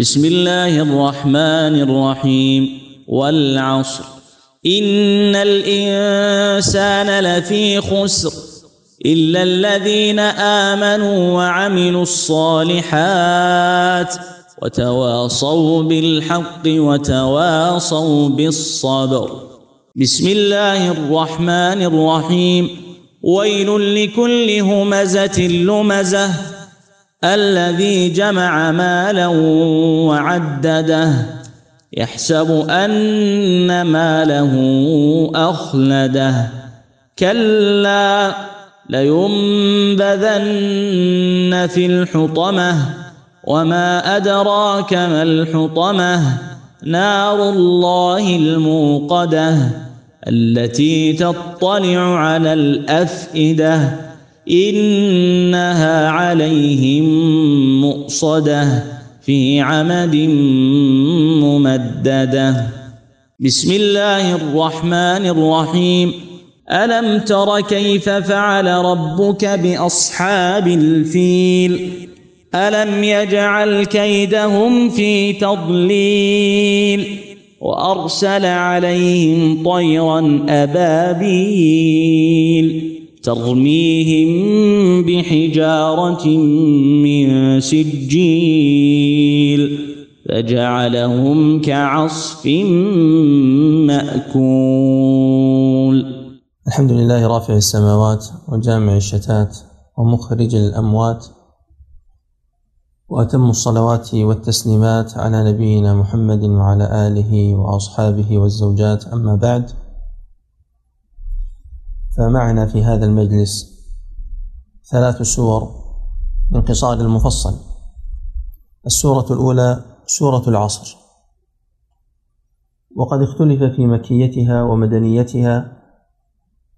بسم الله الرحمن الرحيم. والعصر. إن الإنسان لفي خسر. إلا الذين آمنوا وعملوا الصالحات وتواصوا بالحق وتواصوا بالصبر. بسم الله الرحمن الرحيم. ويل لكل همزة لمزة. الذي جمع مالا وعدده. يحسب أن ماله أخلده. كلا لينبذن في الحطمة. وما أدراك ما الحطمة؟ نار الله الموقدة التي تطلع على الأفئدة. إنها عليهم مؤصدة في عمد ممددة. بسم الله الرحمن الرحيم. ألم تر كيف فعل ربك بأصحاب الفيل؟ ألم يجعل كيدهم في تضليل؟ وأرسل عليهم طيرا أبابيل. ترميهم بحجارة من سجيل فجعلهم كعصف مأكول. الحمد لله رافع السماوات وجامع الشتات ومخرج الأموات وأتم الصلوات والتسليمات على نبينا محمد وعلى آله وأصحابه والزوجات. أما بعد فمعنا في هذا المجلس ثلاث سور من قصار المفصل. السورة الأولى سورة العصر. وقد اختلف في مكيتها ومدنيتها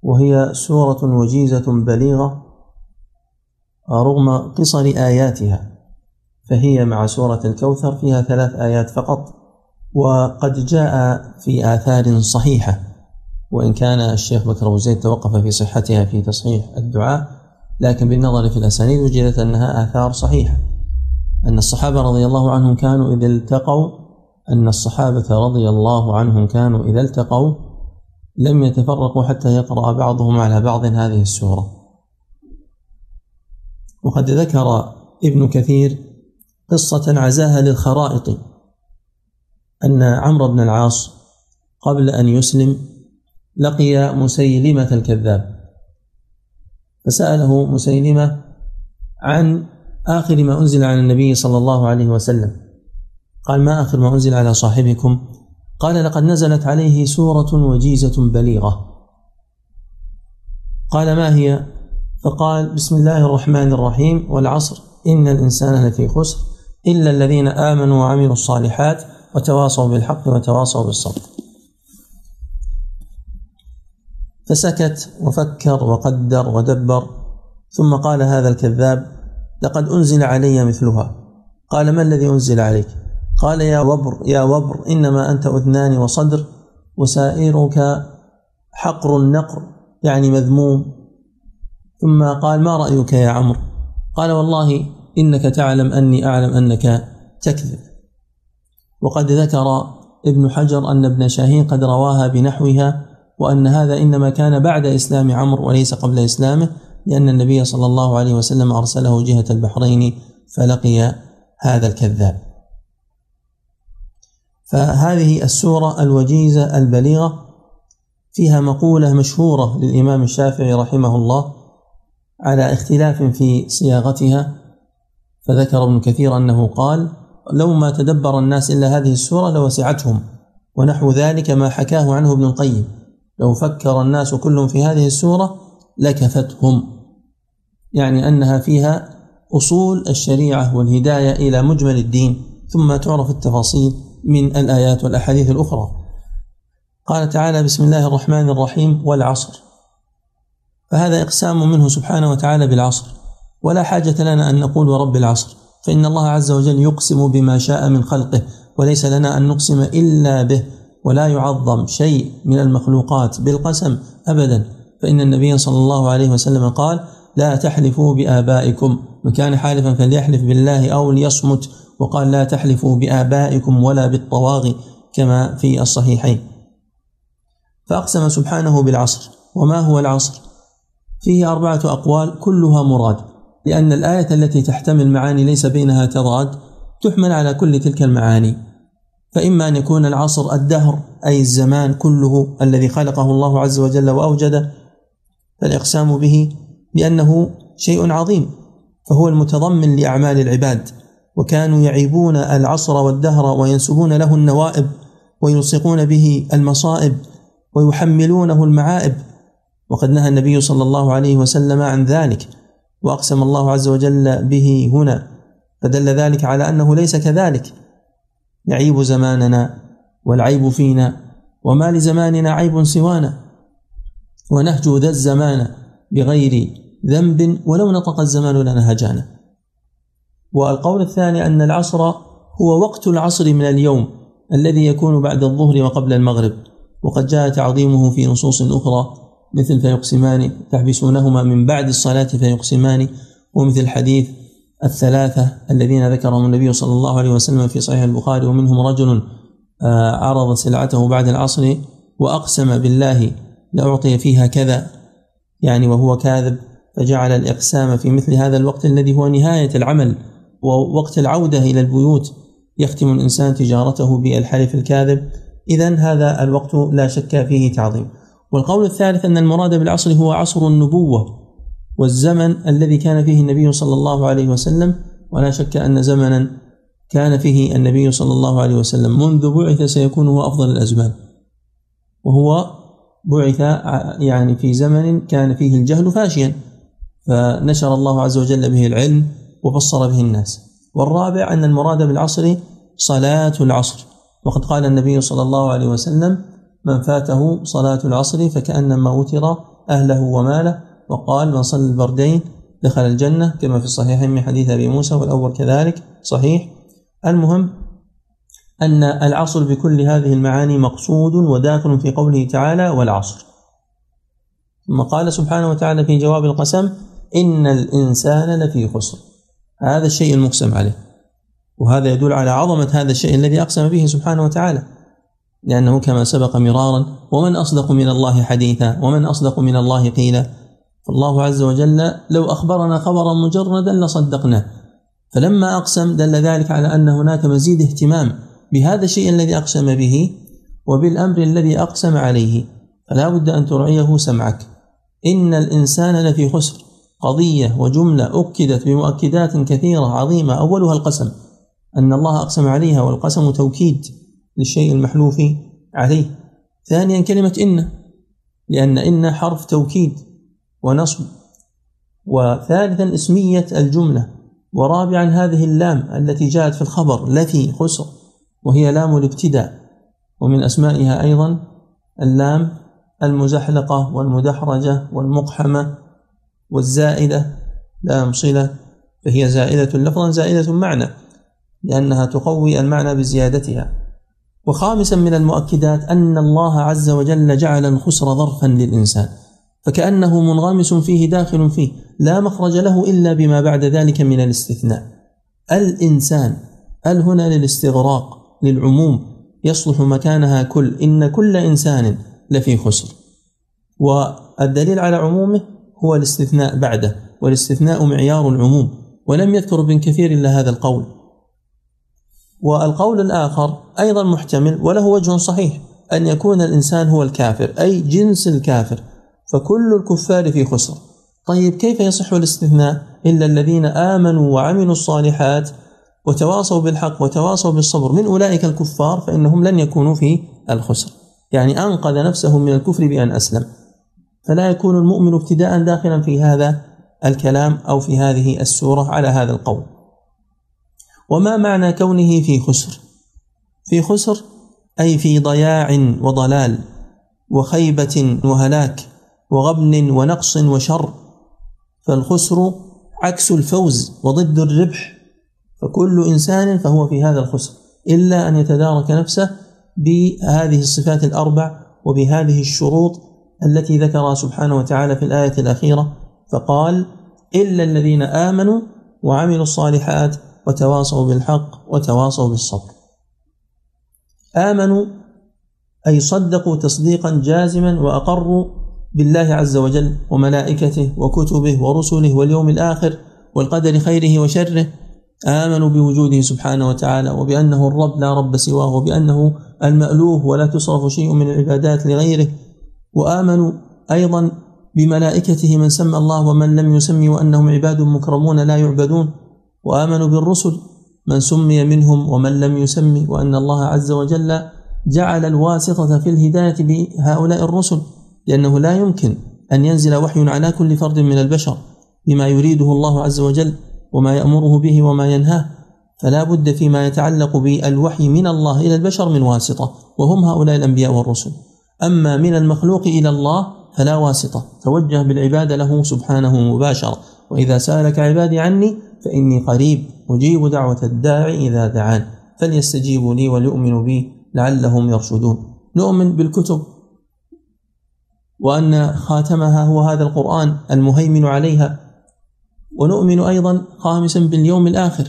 وهي سورة وجيزة بليغة رغم قصر آياتها فهي مع سورة الكوثر فيها ثلاث آيات فقط وقد جاء في آثار صحيحة. وإن كان الشيخ بكر أبو زيد توقف في صحتها في تصحيح الدعاء لكن بالنظر في الأسانيد وجدت أنها آثار صحيحة. أن الصحابة رضي الله عنهم كانوا إذا التقوا أن الصحابة رضي الله عنهم كانوا إذا التقوا لم يتفرقوا حتى يقرأ بعضهم على بعض هذه السورة. وقد ذكر ابن كثير قصة عزاها للخرائط أن عمرو بن العاص قبل أن يسلم لقي مسيلمة الكذاب. فسأله مسيلمة عن آخر ما أنزل على النبي صلى الله عليه وسلم. قال ما آخر ما أنزل على صاحبكم؟ قال لقد نزلت عليه سورة وجيزة بليغة. قال ما هي؟ فقال بسم الله الرحمن الرحيم والعصر إن الإنسان لفي خسر إلا الذين آمنوا وعملوا الصالحات وتواصوا بالحق وتواصوا بالصبر. فسكت وفكر وقدر ودبر ثم قال هذا الكذاب لقد أنزل علي مثلها. قال ما الذي أنزل عليك؟ قال يا وبر يا وبر إنما أنت أذنان وصدر وسائرك حقر النقر يعني مذموم. ثم قال ما رأيك يا عمرو؟ قال والله إنك تعلم أني أعلم أنك تكذب. وقد ذكر ابن حجر أن ابن شاهين قد رواها بنحوها وأن هذا إنما كان بعد إسلام عمرو وليس قبل إسلامه لأن النبي صلى الله عليه وسلم أرسله جهة البحرين فلقي هذا الكذاب. فهذه السورة الوجيزة البليغة فيها مقولة مشهورة للإمام الشافعي رحمه الله على اختلاف في صياغتها فذكر ابن كثير أنه قال لو ما تدبر الناس إلا هذه السورة لوسعتهم ونحو ذلك ما حكاه عنه ابن القيم لو فكر الناس كلهم في هذه السورة لكفتهم. يعني أنها فيها أصول الشريعة والهداية إلى مجمل الدين ثم تعرف التفاصيل من الآيات والأحاديث الأخرى. قال تعالى بسم الله الرحمن الرحيم والعصر. فهذا إقسام منه سبحانه وتعالى بالعصر. ولا حاجة لنا أن نقول ورب العصر. فإن الله عز وجل يقسم بما شاء من خلقه وليس لنا أن نقسم إلا به. ولا يعظم شيء من المخلوقات بالقسم أبدا. فإن النبي صلى الله عليه وسلم قال لا تحلفوا بآبائكم. من كان حالفا فليحلف بالله أو ليصمت وقال لا تحلفوا بآبائكم ولا بالطواغي كما في الصحيحين. فأقسم سبحانه بالعصر. وما هو العصر؟ فيه أربعة أقوال كلها مراد. لأن الآية التي تحتمل معاني ليس بينها تضاد تحمل على كل تلك المعاني. فإما أن يكون العصر الدهر أي الزمان كله الذي خلقه الله عز وجل وأوجده فالإقسام به بأنه شيء عظيم فهو المتضمن لأعمال العباد وكانوا يعيبون العصر والدهر وينسبون له النوائب ويلصقون به المصائب ويحملونه المعائب. وقد نهى النبي صلى الله عليه وسلم عن ذلك وأقسم الله عز وجل به هنا فدل ذلك على أنه ليس كذلك. يعيب زماننا والعيب فينا وما لزماننا عيب سوانا. ونهجو ذا الزمان بغير ذنب ولو نطق الزمان لنا هجانا. والقول الثاني أن العصر هو وقت العصر من اليوم الذي يكون بعد الظهر وقبل المغرب. وقد جاء تعظيمه في نصوص أخرى مثل فيقسمان تحبسونهما من بعد الصلاة فيقسمان ومثل حديث الثلاثة الذين ذكرهم النبي صلى الله عليه وسلم في صحيح البخاري ومنهم رجل آه، عرض سلعته بعد العصر وأقسم بالله لأعطي فيها كذا يعني وهو كاذب فجعل الإقسام في مثل هذا الوقت الذي هو نهاية العمل ووقت العودة إلى البيوت يختم الإنسان تجارته بالحلف الكاذب. إذا هذا الوقت لا شك فيه تعظيم. والقول الثالث أن المراد بالعصر هو عصر النبوة. والزمن الذي كان فيه النبي صلى الله عليه وسلم ولا شك أن زمنا كان فيه النبي صلى الله عليه وسلم. منذ بعث سيكون هو أفضل الأزمان. وهو بعث يعني في زمن كان فيه الجهل فاشيا. فنشر الله عز وجل به العلم وبصر به الناس. والرابع أن المراد بالعصر صلاة العصر. وقد قال النبي صلى الله عليه وسلم من فاته صلاة العصر فكأنما وتر أهله وماله وقال من صلى البردين دخل الجنة. كما في الصحيحين من حديث أبي موسى والأول كذلك صحيح. المهم أن العصر بكل هذه المعاني مقصود وداخل في قوله تعالى والعصر. ثم قال سبحانه وتعالى في جواب القسم إن الإنسان لفي خسر. هذا الشيء المقسم عليه. وهذا يدل على عظمة هذا الشيء الذي أقسم به سبحانه وتعالى. لأنه كما سبق مرارا ومن أصدق من الله حديثا ومن أصدق من الله قيلا. فالله عز وجل لو أخبرنا خبرا مجردا لصدقناه. فلما أقسم دل ذلك على أن هناك مزيد اهتمام بهذا الشيء الذي أقسم به وبالأمر الذي أقسم عليه. فلا بد أن ترعيه سمعك. إن الإنسان لفي خسر. قضية وجملة أكدت بمؤكدات كثيرة عظيمة أولها القسم. أن الله أقسم عليها والقسم توكيد للشيء المحلوف عليه. ثانيا كلمة إن. لأن إن حرف توكيد. ونصب. وثالثا اسمية الجملة ورابعا هذه اللام التي جاءت في الخبر التي خسر وهي لام الابتداء. ومن أسمائها أيضا اللام المزحلقة والمدحرجة والمقحمة والزائدة لام صلة فهي زائدة لفظا زائدة معنى لأنها تقوي المعنى بزيادتها. وخامسا من المؤكدات أن الله عز وجل جعل الخسر ظرفا للإنسان. فكأنه منغمس فيه داخل فيه لا مخرج له إلا بما بعد ذلك من الاستثناء. الإنسان ال هنا للاستغراق للعموم يصلح مكانها كل إن كل إنسان لفي خسر. والدليل على عمومه هو الاستثناء بعده والاستثناء معيار العموم ولم يذكر ابن كثير إلا هذا القول. والقول الآخر أيضا محتمل وله وجه صحيح أن يكون الإنسان هو الكافر أي جنس الكافر. فكل الكفار في خسر. طيب كيف يصح الاستثناء إلا الذين آمنوا وعملوا الصالحات وتواصوا بالحق وتواصوا بالصبر؟ من أولئك الكفار فإنهم لن يكونوا في الخسر. يعني أنقذ نفسه من الكفر بأن أسلم. فلا يكون المؤمن ابتداء داخلا في هذا الكلام أو في هذه السورة على هذا القول. وما معنى كونه في خسر؟ في خسر أي في ضياع وضلال وخيبة وهلاك. وغبن ونقص وشر فالخسر عكس الفوز وضد الربح فكل إنسان فهو في هذا الخسر إلا أن يتدارك نفسه بهذه الصفات الأربع وبهذه الشروط التي ذكرها سبحانه وتعالى في الآية الأخيرة فقال إلا الذين آمنوا وعملوا الصالحات وتواصوا بالحق وتواصوا بالصبر. آمنوا أي صدقوا تصديقا جازما وأقروا بالله عز وجل وملائكته وكتبه ورسله واليوم الآخر والقدر خيره وشره آمنوا بوجوده سبحانه وتعالى وبأنه الرب لا رب سواه وبأنه المألوه ولا تصرف شيء من العبادات لغيره وآمنوا أيضا بملائكته من سمى الله ومن لم يسمي وأنهم عباد مكرمون لا يعبدون وآمنوا بالرسل من سمي منهم ومن لم يسمي وأن الله عز وجل جعل الواسطة في الهداية بهؤلاء الرسل. لأنه لا يمكن أن ينزل وحي على كل فرد من البشر بما يريده الله عز وجل وما يأمره به وما ينهاه فلا بد فيما يتعلق بالوحي من الله إلى البشر من واسطة وهم هؤلاء الأنبياء والرسل. أما من المخلوق إلى الله فلا واسطة توجه بالعبادة له سبحانه مباشرة. وإذا سألك عبادي عني فإني قريب أجيب دعوة الداعي إذا دعان. فليستجيبوا لي وليؤمنوا بي لعلهم يرشدون. نؤمن بالكتب وأن خاتمها هو هذا القرآن المهيمن عليها. ونؤمن أيضا خامسا باليوم الآخر.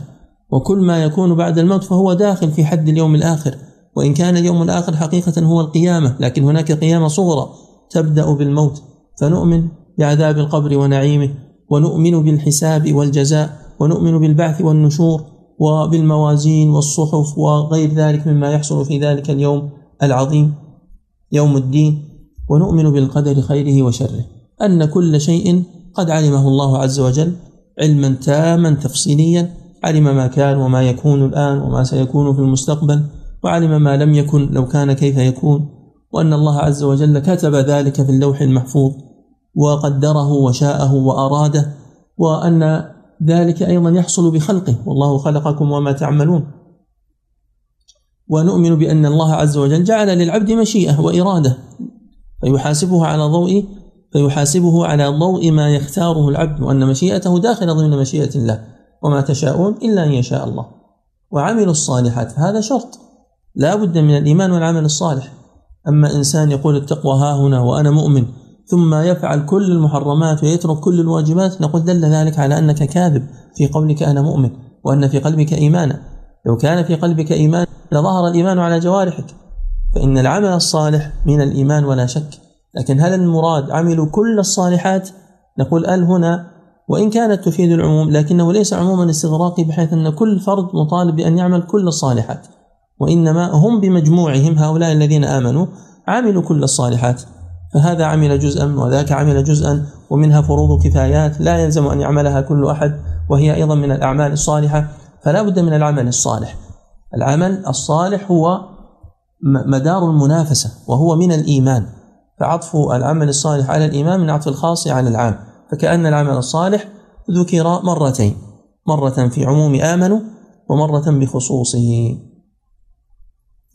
وكل ما يكون بعد الموت فهو داخل في حد اليوم الآخر. وإن كان اليوم الآخر حقيقة هو القيامة لكن هناك قيامة صغرى تبدأ بالموت. فنؤمن بعذاب القبر ونعيمه ونؤمن بالحساب والجزاء ونؤمن بالبعث والنشور وبالموازين والصحف وغير ذلك مما يحصل في ذلك اليوم العظيم يوم الدين. ونؤمن بالقدر خيره وشره. أن كل شيء قد علمه الله عز وجل علما تاما تفصيليا علم ما كان وما يكون الآن وما سيكون في المستقبل وعلم ما لم يكن لو كان كيف يكون. وأن الله عز وجل كتب ذلك في اللوح المحفوظ وقدره وشاءه وأراده وأن ذلك أيضا يحصل بخلقه. والله خلقكم وما تعملون. ونؤمن بأن الله عز وجل جعل للعبد مشيئة وإرادة. فيحاسبه على ضوء فيحاسبه على ضوء ما يختاره العبد وأن مشيئته داخلة ضمن مشيئة الله وما تشاءون إلا أن يشاء الله. وعملوا الصالحات هذا شرط. لا بد من الإيمان والعمل الصالح. أما إنسان يقول التقوى ها هنا وأنا مؤمن ثم يفعل كل المحرمات ويترك كل الواجبات نقول دل ذلك على أنك كاذب في قولك أنا مؤمن وأن في قلبك إيمانا. لو كان في قلبك إيمان لظهر الإيمان على جوارحك. فإن العمل الصالح من الإيمان ولا شك. لكن هل المراد عملوا كل الصالحات؟ نقول ال هنا وإن كانت تفيد العموم لكنه ليس عموما استغراقي بحيث أن كل فرد مطالب بأن يعمل كل الصالحات. وإنما هم بمجموعهم هؤلاء الذين آمنوا عملوا كل الصالحات. فهذا عمل جزءا وذاك عمل جزءا ومنها فروض كفايات لا يلزم أن يعملها كل أحد وهي أيضا من الأعمال الصالحة. فلا بد من العمل الصالح. العمل الصالح هو مدار المنافسة وهو من الإيمان. فعطف العمل الصالح على الإيمان من عطف الخاص على العام. فكأن العمل الصالح ذكر مرتين مرة في عموم آمنوا ومرة بخصوصه.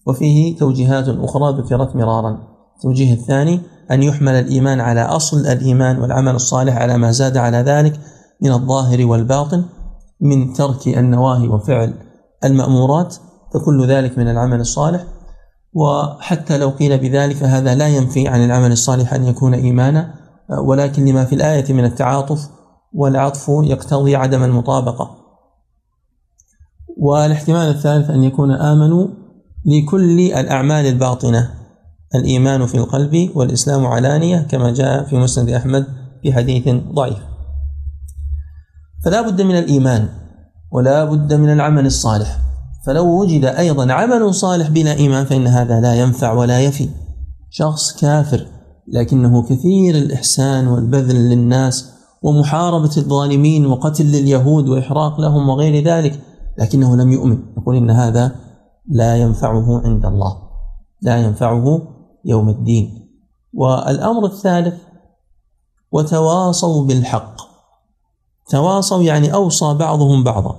وفيه توجيهات أخرى ذكرت مرارا. التوجيه الثاني أن يحمل الإيمان على أصل الإيمان والعمل الصالح على ما زاد على ذلك من الظاهر والباطن من ترك النواهي وفعل المأمورات فكل ذلك من العمل الصالح. وحتى لو قيل بذلك فهذا لا ينفي عن العمل الصالح أن يكون إيمانا ولكن لما في الآية من التعاطف والعطف يقتضي عدم المطابقة. والاحتمال الثالث أن يكون آمنوا لكل الأعمال الباطنة الإيمان في القلب والإسلام علانية كما جاء في مسند أحمد في حديث ضعيف. فلا بد من الإيمان ولا بد من العمل الصالح. فلو وجد أيضا عمل صالح بلا إيمان فإن هذا لا ينفع ولا يفي. شخص كافر لكنه كثير الإحسان والبذل للناس ومحاربة الظالمين وقتل لليهود وإحراق لهم وغير ذلك لكنه لم يؤمن. نقول إن هذا لا ينفعه عند الله لا ينفعه يوم الدين. والأمر الثالث وتواصوا بالحق. تواصوا يعني أوصى بعضهم بعضا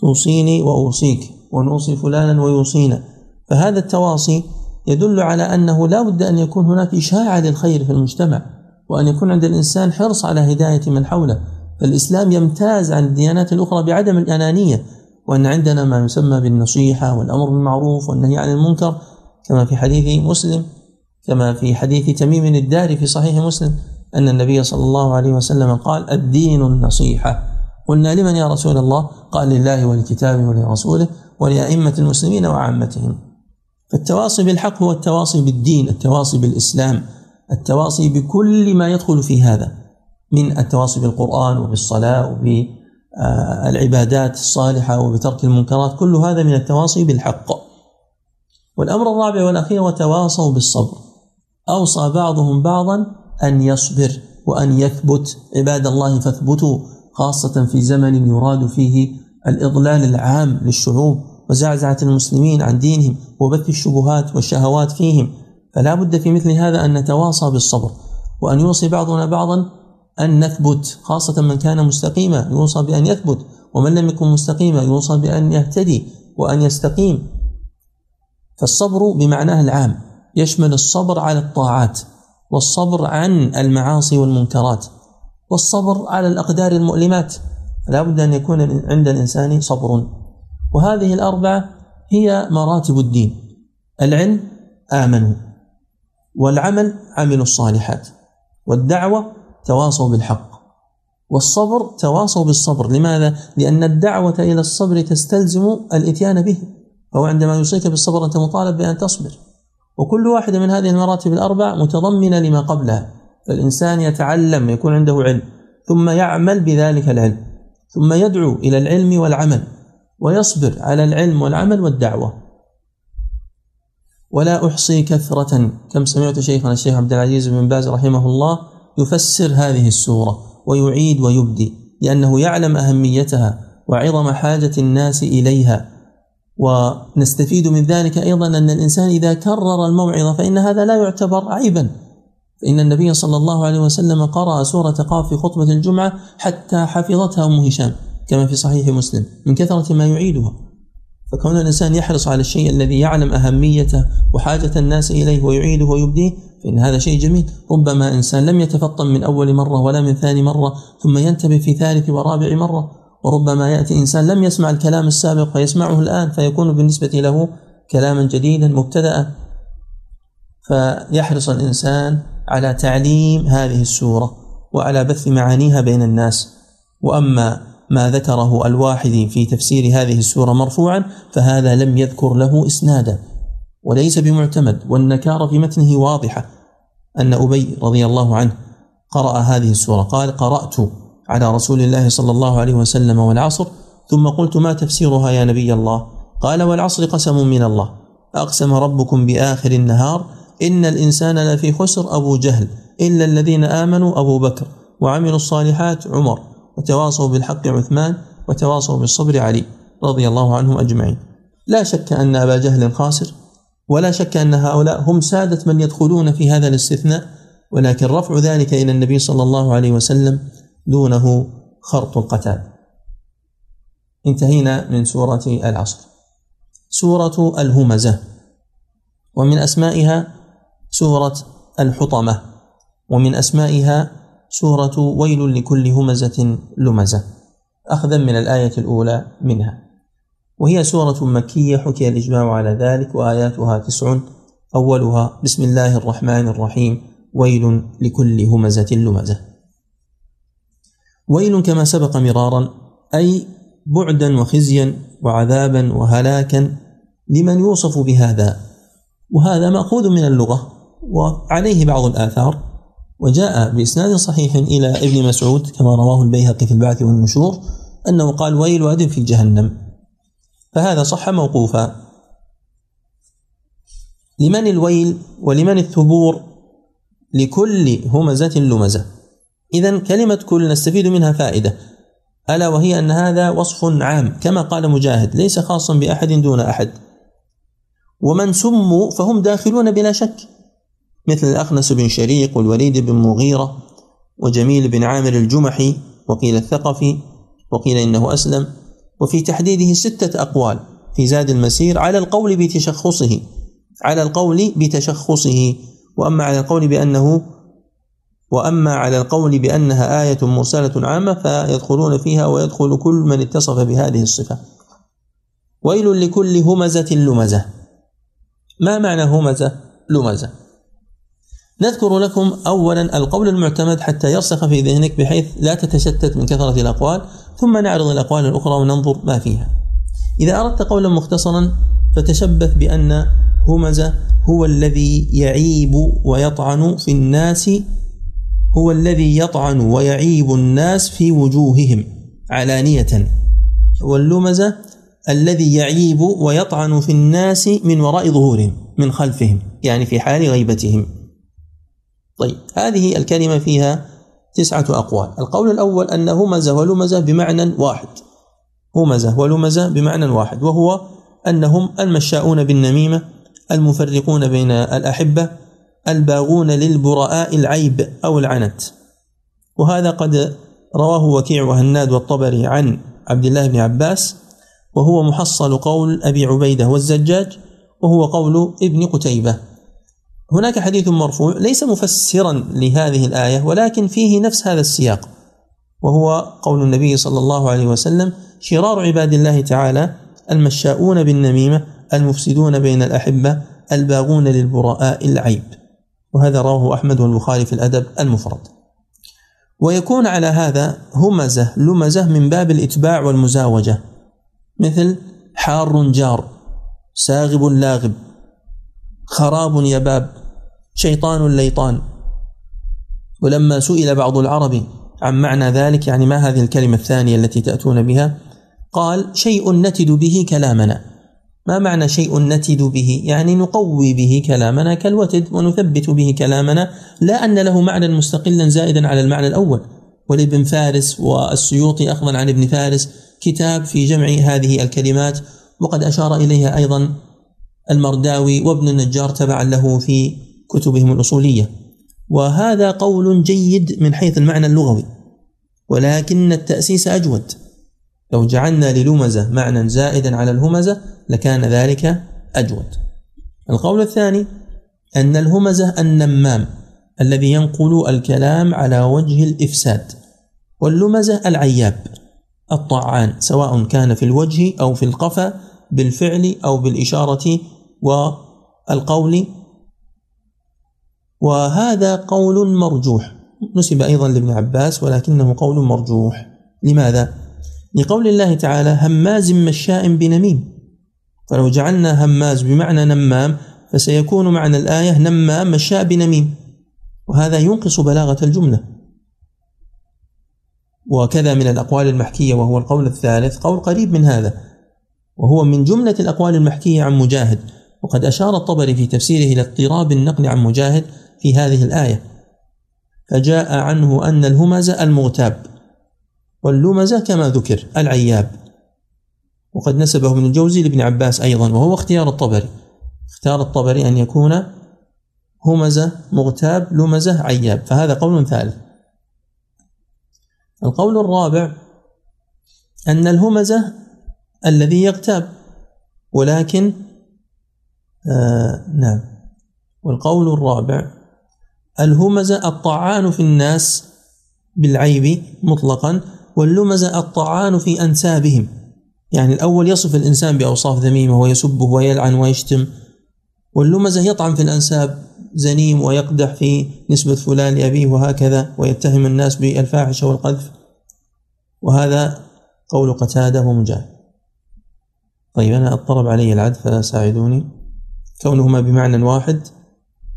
توصيني وأوصيك. ونوصي فلانا ويوصينا. فهذا التواصي يدل على أنه لا بد أن يكون هناك إشاعة للخير في المجتمع وأن يكون عند الإنسان حرص على هداية من حوله. فالإسلام يمتاز عن الديانات الأخرى بعدم الأنانية وأن عندنا ما يسمى بالنصيحة والأمر بالمعروف والنهي عن المنكر كما في حديث مسلم كما في حديث تميم الداري في صحيح مسلم أن النبي صلى الله عليه وسلم قال الدين النصيحة. قلنا لمن يا رسول الله؟ قال لله ولكتابه ولرسوله. ولأئمة المسلمين وعامتهم. فالتواصي بالحق هو التواصي بالدين التواصي بالإسلام التواصي بكل ما يدخل في هذا من التواصي بالقرآن وبالصلاة وبالعبادات الصالحة وبترك المنكرات كل هذا من التواصي بالحق. والأمر الرابع والأخير وتواصوا بالصبر. أوصى بعضهم بعضا أن يصبر وأن يثبت. عباد الله فاثبتوا خاصة في زمن يراد فيه الإضلال العام للشعوب وزعزعة المسلمين عن دينهم وبث الشبهات والشهوات فيهم. فلا بد في مثل هذا أن نتواصى بالصبر وأن يوصي بعضنا بعضا أن نثبت خاصة من كان مستقيما يوصى بأن يثبت ومن لم يكن مستقيما يوصى بأن يهتدي وأن يستقيم. فالصبر بمعناه العام يشمل الصبر على الطاعات والصبر عن المعاصي والمنكرات والصبر على الأقدار المؤلمات. لا بد أن يكون عند الإنسان صبر. وهذه الأربعة هي مراتب الدين. العلم آمنوا والعمل عملوا الصالحات والدعوة تواصوا بالحق والصبر تواصوا بالصبر. لماذا؟ لأن الدعوة إلى الصبر تستلزم الإتيان به فهو عندما يوصيك بالصبر أنت مطالب بأن تصبر. وكل واحدة من هذه المراتب الأربع متضمنة لما قبلها فالإنسان يتعلم يكون عنده علم ثم يعمل بذلك العلم. ثم يدعو إلى العلم والعمل ويصبر على العلم والعمل والدعوة. ولا أحصي كثرة كم سمعت شيخنا الشيخ عبد العزيز بن باز رحمه الله يفسر هذه السورة ويعيد ويبدي لأنه يعلم أهميتها وعظم حاجة الناس إليها. ونستفيد من ذلك أيضا أن الإنسان إذا كرر الموعظة فإن هذا لا يعتبر عيبا. فإن النبي صلى الله عليه وسلم قرأ سورة قاف في خطبة الجمعة حتى حفظتها أم هشام كما في صحيح مسلم من كثرة ما يعيدها. فكون الإنسان يحرص على الشيء الذي يعلم أهميته وحاجة الناس إليه ويعيده ويبديه فإن هذا شيء جميل. ربما إنسان لم يتفطن من أول مرة ولا من ثاني مرة ثم ينتبه في ثالث ورابع مرة. وربما يأتي إنسان لم يسمع الكلام السابق فيسمعه الآن فيكون بالنسبة له كلاما جديدا مبتدأ. فيحرص الإنسان على تعليم هذه السورة وعلى بث معانيها بين الناس. وأما ما ذكره الواحد في تفسير هذه السورة مرفوعا فهذا لم يذكر له إسنادا. وليس بمعتمد والنكارة في متنه واضحة. أن أبي رضي الله عنه قرأ هذه السورة قال قرأت على رسول الله صلى الله عليه وسلم والعصر ثم قلت ما تفسيرها يا نبي الله؟ قال والعصر قسم من الله أقسم ربكم بآخر النهار إن الإنسان لفي خسر أبو جهل إلا الذين آمنوا أبو بكر وعملوا الصالحات عمر وتواصوا بالحق عثمان وتواصوا بالصبر علي رضي الله عنهم أجمعين لا شك أن أبا جهل خاسر ولا شك أن هؤلاء هم سادة من يدخلون في هذا الاستثناء ولكن رفع ذلك إلى النبي صلى الله عليه وسلم دونه خرط القتال انتهينا من سورة العصر. سورة الهمزة. ومن أسمائها سورة الحطمة ومن أسمائها سورة ويل لكل همزة لمزة. أخذا من الآية الأولى منها. وهي سورة مكية حكي الإجماع على ذلك وآياتها تسع. أولها بسم الله الرحمن الرحيم ويل لكل همزة لمزة. ويل كما سبق مرارا أي بعدا وخزيا وعذابا وهلاكا لمن يوصف بهذا. وهذا مأخوذ من اللغة. وعليه بعض الآثار وجاء بإسناد صحيح إلى ابن مسعود كما رواه البيهقي في البعث والنشور أنه قال ويل واد في جهنم. فهذا صح موقوفا. لمن الويل ولمن الثبور لكل همزة لمزة. إذا كلمة كل نستفيد منها فائدة. ألا وهي أن هذا وصف عام كما قال مجاهد ليس خاصا بأحد دون أحد. ومن سموا فهم داخلون بلا شك. مثل الأخنس بن شريق والوليد بن مغيرة وجميل بن عامر الجمحي وقيل الثقفي وقيل إنه أسلم وفي تحديده ستة أقوال في زاد المسير على القول بتشخصه على القول بتشخصه وأما على القول بأنه وأما على القول بأنها آية مرسلة عامة فيدخلون فيها ويدخل كل من اتصف بهذه الصفة. ويل لكل همزة لمزة. ما معنى همزة؟ لمزة. نذكر لكم أولا القول المعتمد حتى يرسخ في ذهنك بحيث لا تتشتت من كثرة الأقوال ثم نعرض الأقوال الأخرى وننظر ما فيها. إذا أردت قولا مختصرا فتشبث بأن همزة هو الذي يعيب ويطعن في الناس هو الذي يطعن ويعيب الناس في وجوههم علانية. واللمزة الذي يعيب ويطعن في الناس من وراء ظهورهم من خلفهم يعني في حال غيبتهم. طيب هذه الكلمة فيها تسعة أقوال. القول الأول أن همزة ولمزة بمعنى واحد. همزة ولمزة بمعنى واحد وهو أنهم المشاؤون بالنميمة المفرقون بين الأحبة الباغون للبراء العيب أو العنت. وهذا قد رواه وكيع وهناد والطبري عن عبد الله بن عباس وهو محصل قول أبي عبيدة والزجاج وهو قول ابن قتيبة. هناك حديث مرفوع ليس مفسرا لهذه الآية ولكن فيه نفس هذا السياق وهو قول النبي صلى الله عليه وسلم شرار عباد الله تعالى المشاؤون بالنميمة المفسدون بين الأحبة الباغون للبراء العيب. وهذا رواه أحمد والبخاري في الأدب المفرد. ويكون على هذا همزة لمزة من باب الإتباع والمزاوجة مثل حار جار ساغب لاغب خراب يباب شيطان ليطان. ولما سئل بعض العرب عن معنى ذلك يعني ما هذه الكلمة الثانية التي تأتون بها قال شيء نتد به كلامنا. ما معنى شيء نتد به؟ يعني نقوي به كلامنا كالوتد ونثبت به كلامنا لا أن له معنى مستقلا زائدا على المعنى الأول. ولابن فارس والسيوطي أخذا عن ابن فارس كتاب في جمع هذه الكلمات وقد أشار إليها أيضا المرداوي وابن النجار تبعا له في كتبهم الأصولية. وهذا قول جيد من حيث المعنى اللغوي ولكن التأسيس أجود. لو جعلنا للمزة معنى زائدا على الهمزة لكان ذلك أجود. القول الثاني أن الهمزة النمام الذي ينقل الكلام على وجه الإفساد واللمزة العياب الطعان سواء كان في الوجه أو في القفا بالفعل أو بالإشارة والقول وهذا قول مرجوح. نسب أيضا لابن عباس ولكنه قول مرجوح. لماذا؟ لقول الله تعالى هماز مشاء بنميم فلو جعلنا هماز بمعنى نمام فسيكون معنى الآية نمام مشاء بنميم. وهذا ينقص بلاغة الجملة. وكذا من الأقوال المحكية وهو القول الثالث قول قريب من هذا وهو من جملة الأقوال المحكية عن مجاهد. وقد أشار الطبري في تفسيره إلى اضطراب النقل عن مجاهد في هذه الآية. فجاء عنه أن الهمزة المغتاب واللمزة كما ذكر العياب. وقد نسبه ابن الجوزي لابن عباس أيضا وهو اختيار الطبري. اختار الطبري أن يكون همزة مغتاب لمزة عياب. فهذا قول ثالث. القول الرابع أن الهمزة الذي يغتاب. ولكن آه نعم. والقول الرابع الهمزة الطعان في الناس بالعيب مطلقا واللمزة الطعان في أنسابهم. يعني الأول يصف الإنسان بأوصاف ذميمة ويسبه ويلعن ويشتم. واللمزة يطعن في الأنساب زنيم ويقدح في نسبة فلان لأبيه وهكذا ويتهم الناس بالفاحشة والقذف. وهذا قول قتادة ومجاهد. طيب أنا أضطرب علي العد فساعدوني كونهما بمعنى واحد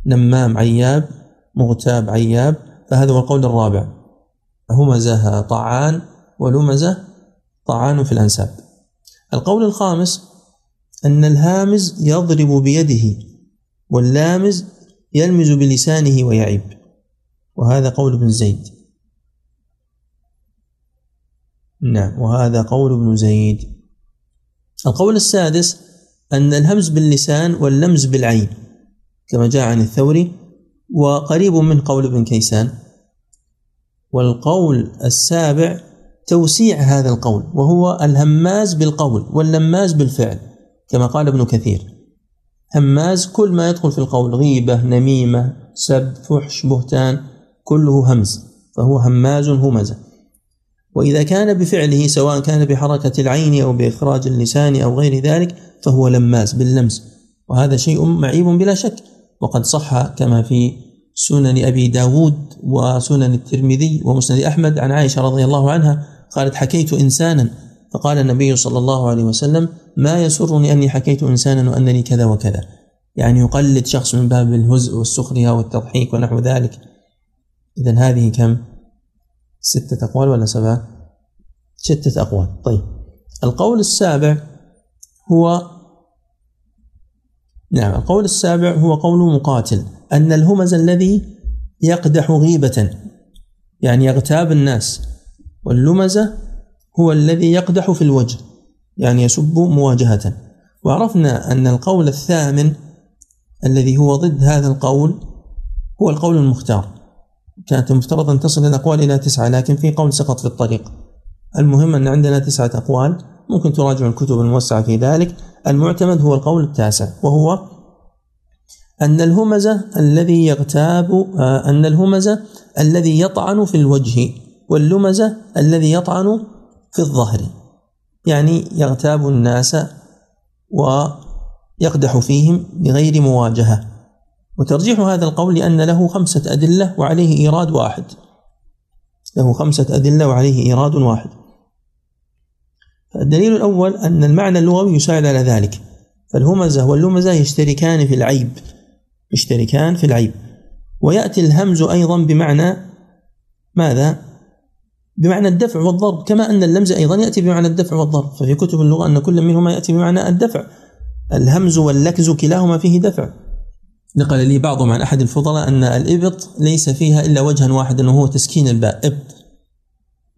نمام عياب مغتاب عياب فهذا هو القول الرابع. همزة طعان ولمزة طعان في الأنساب. القول الخامس أن الهامز يضرب بيده واللامز يلمز بلسانه ويعيب. وهذا قول ابن زيد. نعم وهذا قول ابن زيد. القول السادس أن الهمز باللسان واللمز بالعين كما جاء عن الثوري وقريب من قول ابن كيسان. والقول السابع توسيع هذا القول وهو الهماز بالقول واللماز بالفعل كما قال ابن كثير. هماز كل ما يدخل في القول غيبة نميمة سب فحش بهتان كله همز فهو هماز همزة وإذا كان بفعله سواء كان بحركة العين أو بإخراج اللسان أو غير ذلك فهو لماز باللمس وهذا شيء معيب بلا شك. وقد صح كما في سنن أبي داود وسنن الترمذي ومسند أحمد عن عائشة رضي الله عنها قالت حكيت إنسانا. فقال النبي صلى الله عليه وسلم ما يسرني أني حكيت إنسانا وأنني كذا وكذا. يعني يقلد شخص من باب الهزء والسخرية والتضحيك ونحو ذلك. إذا هذه كم؟ ستة أقوال ولا سبعة؟ ستة أقوال. طيب. القول السابع هو نعم القول السابع هو قول مقاتل أن الهمز الذي يقدح غيبة يعني يغتاب الناس واللمزة هو الذي يقدح في الوجه يعني يسب مواجهة. وعرفنا أن القول الثامن الذي هو ضد هذا القول هو القول المختار. كانت المفترض أن تصل الأقوال إلى تسعة لكن في قول سقط في الطريق. المهم أن عندنا تسعة أقوال. ممكن تراجع الكتب الموسعة في ذلك. المعتمد هو القول التاسع وهو أن الهمزة الذي يغتاب آه، أن الهمزة الذي يطعن في الوجه واللمزة الذي يطعن في الظهر. يعني يغتاب الناس ويقدح فيهم بغير مواجهة. وترجيح هذا القول لأن له خمسة أدلة وعليه إيراد واحد. له خمسة أدلة وعليه إيراد واحد. الدليل الأول أن المعنى اللغوي يساعد على ذلك. فالهمزة واللمزة يشتركان في العيب. يشتركان في العيب. ويأتي الهمز أيضا بمعنى ماذا؟ بمعنى الدفع والضرب كما أن اللمز أيضا يأتي بمعنى الدفع والضرب. ففي كتب اللغة أن كل منهما يأتي بمعنى الدفع. الهمز واللكز كلاهما فيه دفع. نقل لي بعضهم عن أحد الفضلاء أن الإبط ليس فيها إلا وجها واحدا وهو تسكين الباء إبط.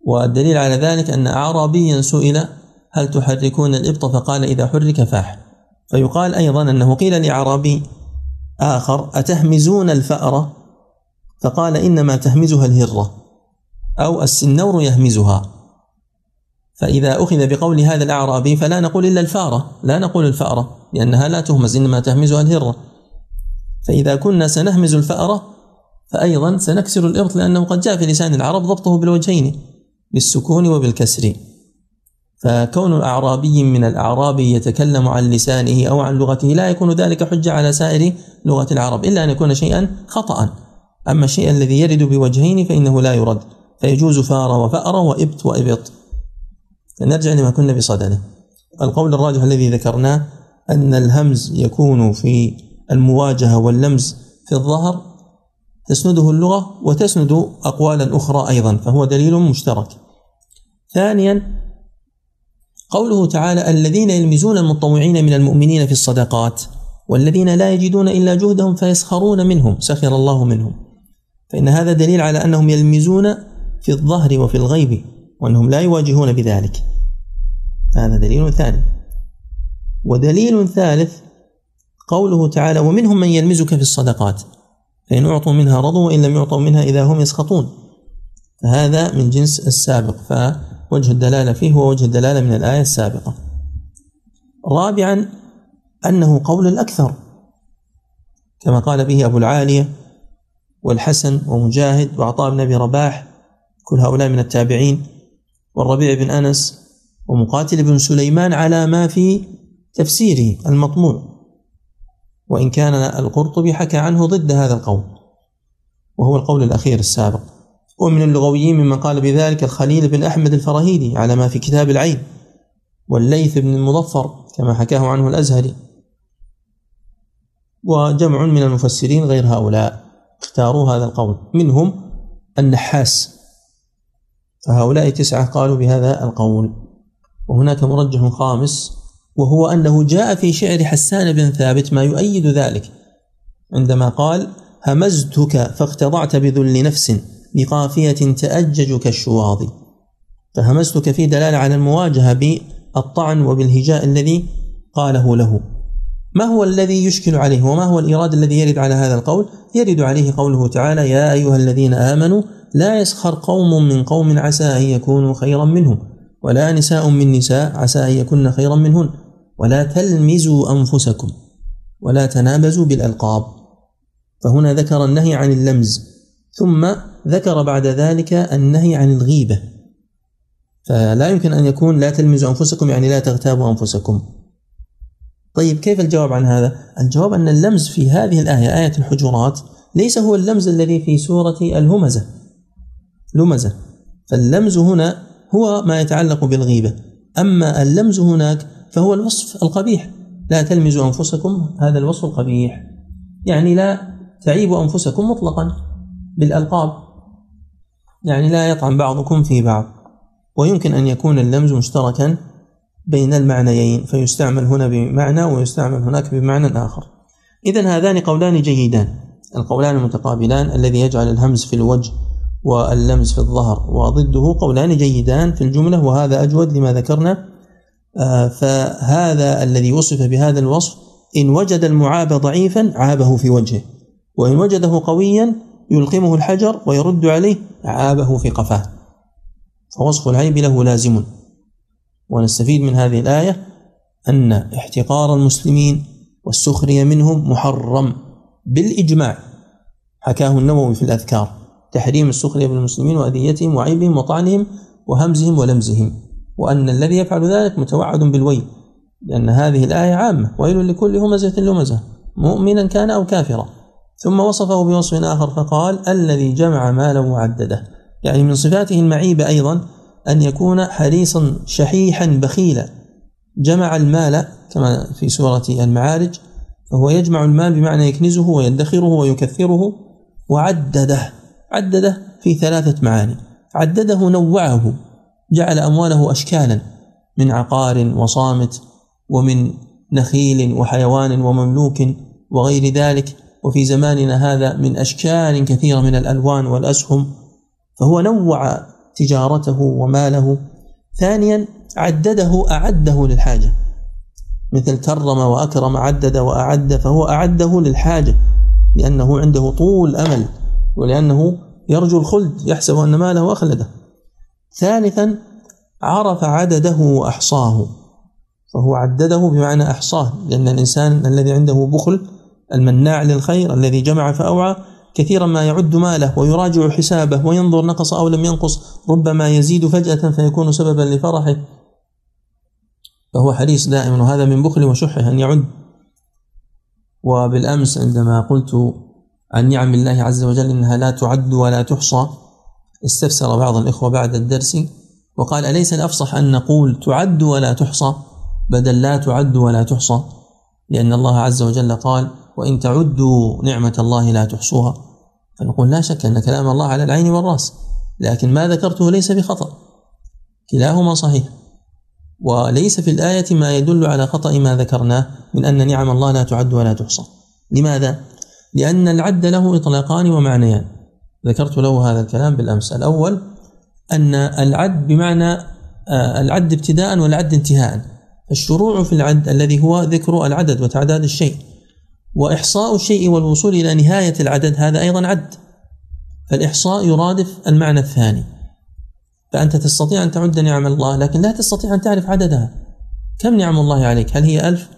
والدليل على ذلك أن أعرابيا سئل هل تحركون الإبط؟ فقال إذا حرك فاح. فيقال أيضا أنه قيل لأعرابي آخر أتهمزون الفأرة فقال إنما تهمزها الهرة أو السنور يهمزها. فإذا أخذ بقول هذا الأعرابي فلا نقول إلا الفارة لا نقول الفأرة لأنها لا تهمز إنما تهمزها الهرة. فإذا كنا سنهمز الفأرة فأيضا سنكسر الإبط لأنه قد جاء في لسان العرب ضبطه بالوجهين بالسكون وبالكسر. فكون أعرابي من الأعراب يتكلم عن لسانه أو عن لغته لا يكون ذلك حجة على سائر لغة العرب إلا أن يكون شيئا خطأ أما الشيء الذي يرد بوجهين فإنه لا يرد فيجوز فار وفأر وإبت وإبط. فنرجع لما كنا بصدده. القول الراجح الذي ذكرناه أن الهمز يكون في المواجهة واللمز في الظهر تسنده اللغة وتسند أقوالا أخرى أيضا فهو دليل مشترك. ثانيا قوله تعالى الذين يلمزون المطوعين من المؤمنين في الصدقات والذين لا يجدون إلا جهدهم فيسخرون منهم سخر الله منهم. فإن هذا دليل على أنهم يلمزون في الظهر وفي الغيب وأنهم لا يواجهون بذلك. هذا دليل ثاني. ودليل ثالث قوله تعالى ومنهم من يلمزك في الصدقات فإن أعطوا منها رضوا وإن لم يعطوا منها إذا هم يسخطون. فهذا من جنس السابق. فوجه الدلالة فيه هو وجه الدلالة من الآية السابقة. رابعا أنه قول الأكثر كما قال به أبو العالية والحسن ومجاهد وعطاء بن أبي رباح كل هؤلاء من التابعين والربيع بن أنس ومقاتل بن سليمان على ما في تفسيره المطموع. وإن كان القرطبي حكى عنه ضد هذا القول وهو القول الأخير السابق. ومن اللغويين ممن قال بذلك الخليل بن أحمد الفراهيدي على ما في كتاب العين والليث بن المظفر كما حكاه عنه الأزهري. وجمع من المفسرين غير هؤلاء اختاروا هذا القول. منهم النحاس. فهؤلاء تسعة قالوا بهذا القول. وهناك مرجح خامس وهو أنه جاء في شعر حسان بن ثابت ما يؤيد ذلك عندما قال همزتك فاختضعت بذل نفس. بقافية تأجج كالشواظ فهمزتك في دلالة على المواجهة بالطعن وبالهجاء الذي قاله له. ما هو الذي يشكل عليه وما هو الإيراد الذي يرد على هذا القول؟ يرد عليه قوله تعالى يا أيها الذين آمنوا لا يسخر قوم من قوم عسى أن يكونوا خيرا منهم ولا نساء من نساء عسى أن يكن خيرا منهن ولا تلمزوا أنفسكم ولا تنابزوا بالألقاب. فهنا ذكر النهي عن اللمز. ثم ذكر بعد ذلك النهي عن الغيبة. فلا يمكن أن يكون لا تلمزوا أنفسكم يعني لا تغتابوا أنفسكم. طيب كيف الجواب عن هذا؟ الجواب أن اللمز في هذه الآية آية الحجرات ليس هو اللمز الذي في سورة الهمزة. لمزة. فاللمز هنا هو ما يتعلق بالغيبة. أما اللمز هناك فهو الوصف القبيح. لا تلمزوا أنفسكم هذا الوصف القبيح. يعني لا تعيبوا أنفسكم مطلقا بالألقاب. يعني لا يطعن بعضكم في بعض ويمكن أن يكون اللمز مشتركا بين المعنيين فيستعمل هنا بمعنى ويستعمل هناك بمعنى آخر. إذا هذان قولان جيدان. القولان المتقابلان الذي يجعل الهمز في الوجه واللمز في الظهر وضده قولان جيدان في الجملة وهذا أجود لما ذكرنا. آه، فهذا الذي وصف بهذا الوصف إن وجد المعاب ضعيفا عابه في وجهه وإن وجده قويا يلقمه الحجر ويرد عليه عابه في قفاه. فوصف العيب له لازم. ونستفيد من هذه الآية أن احتقار المسلمين والسخرية منهم محرم بالإجماع. حكاه النووي في الأذكار. تحريم السخرية بالمسلمين وأذيتهم وعيبهم وطعنهم وهمزهم ولمزهم. وأن الذي يفعل ذلك متوعد بالويل. لأن هذه الآية عامة. ويل لكل همزة لمزة. مؤمنا كان أو كافرا. ثم وصفه بوصف آخر فقال الذي جمع مالا وعدده. يعني من صفاته المعيبة أيضا أن يكون حريصا شحيحا بخيلا. جمع المال كما في سورة المعارج فهو يجمع المال بمعنى يكنزه ويدخره ويكثره وعدده عدده في ثلاثة معاني. عدده نوعه جعل أمواله أشكالا من عقار وصامت ومن نخيل وحيوان ومملوك وغير ذلك. وفي زماننا هذا من أشكال كثيرة من الألوان والأسهم فهو نوع تجارته وماله. ثانيا عدده أعده للحاجة. مثل كرم وأكرم عدد وأعد فهو أعده للحاجة لأنه عنده طول أمل ولأنه يرجو الخلد يحسب أن ماله أخلده. ثالثا عرف عدده وأحصاه فهو عدده بمعنى أحصاه لأن الإنسان الذي عنده بخل المناع للخير الذي جمع فأوعى كثيرا ما يعد ماله ويراجع حسابه وينظر نقص أو لم ينقص ربما يزيد فجأة فيكون سببا لفرحه. فهو حريص دائما وهذا من بخل وشحه أن يعد. وبالأمس عندما قلت عن نعم الله عز وجل إنها لا تعد ولا تحصى استفسر بعض الإخوة بعد الدرس وقال أليس الأفصح أن نقول تعد ولا تحصى؟ بدل لا تعد ولا تحصى لأن الله عز وجل قال وإن تعدوا نعمة الله لا تحصوها. فنقول لا شك أن كلام الله على العين والرأس لكن ما ذكرته ليس بخطأ. كلاهما صحيح. وليس في الآية ما يدل على خطأ ما ذكرناه من أن نعم الله لا تعد ولا تحصى. لماذا؟ لأن العد له إطلاقان ومعنيان. ذكرت له هذا الكلام بالأمس. الأول أن العد بمعنى آه، العد ابتداء والعد انتهاء. الشروع في العد الذي هو ذكر العدد وتعداد الشيء. وإحصاء الشيء والوصول إلى نهاية العدد هذا أيضا عد. فالإحصاء يرادف المعنى الثاني. فأنت تستطيع أن تعد نعم الله لكن لا تستطيع أن تعرف عددها. كم نعم الله عليك؟ هل هي ألف؟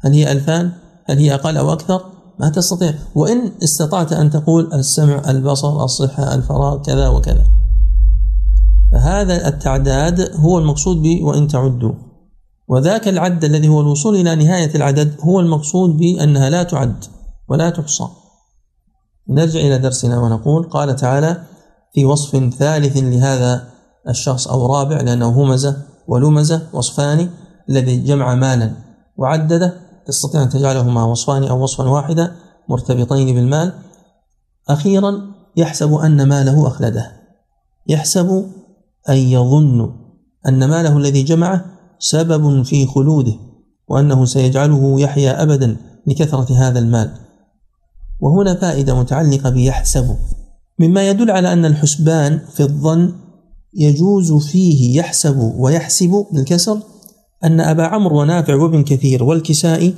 هل هي ألفان؟ هل هي أقل أو أكثر؟ ما تستطيع. وإن استطعت أن تقول السمع البصر الصحة الفراغ كذا وكذا. فهذا التعداد هو المقصود ب وإن تعدوا. وذاك العد الذي هو الوصول إلى نهاية العدد هو المقصود بأنها لا تعد ولا تحصى. نرجع إلى درسنا ونقول قال تعالى في وصف ثالث لهذا الشخص أو رابع لأنه همزة ولمزة وصفان الذي جمع مالا وعدده تستطيع أن تجعلهما وصفان أو وصفا واحدا مرتبطين بالمال. أخيرا يحسب أن ماله أخلده. يحسب أي يظن أن ماله الذي جمعه سبب في خلوده وأنه سيجعله يحيا أبدا لكثرة هذا المال. وهنا فائدة متعلقة بيحسب مما يدل على أن الحسبان في الظن يجوز فيه يحسب ويحسب بالكسر أن أبا عمرو ونافع وابن كثير والكسائي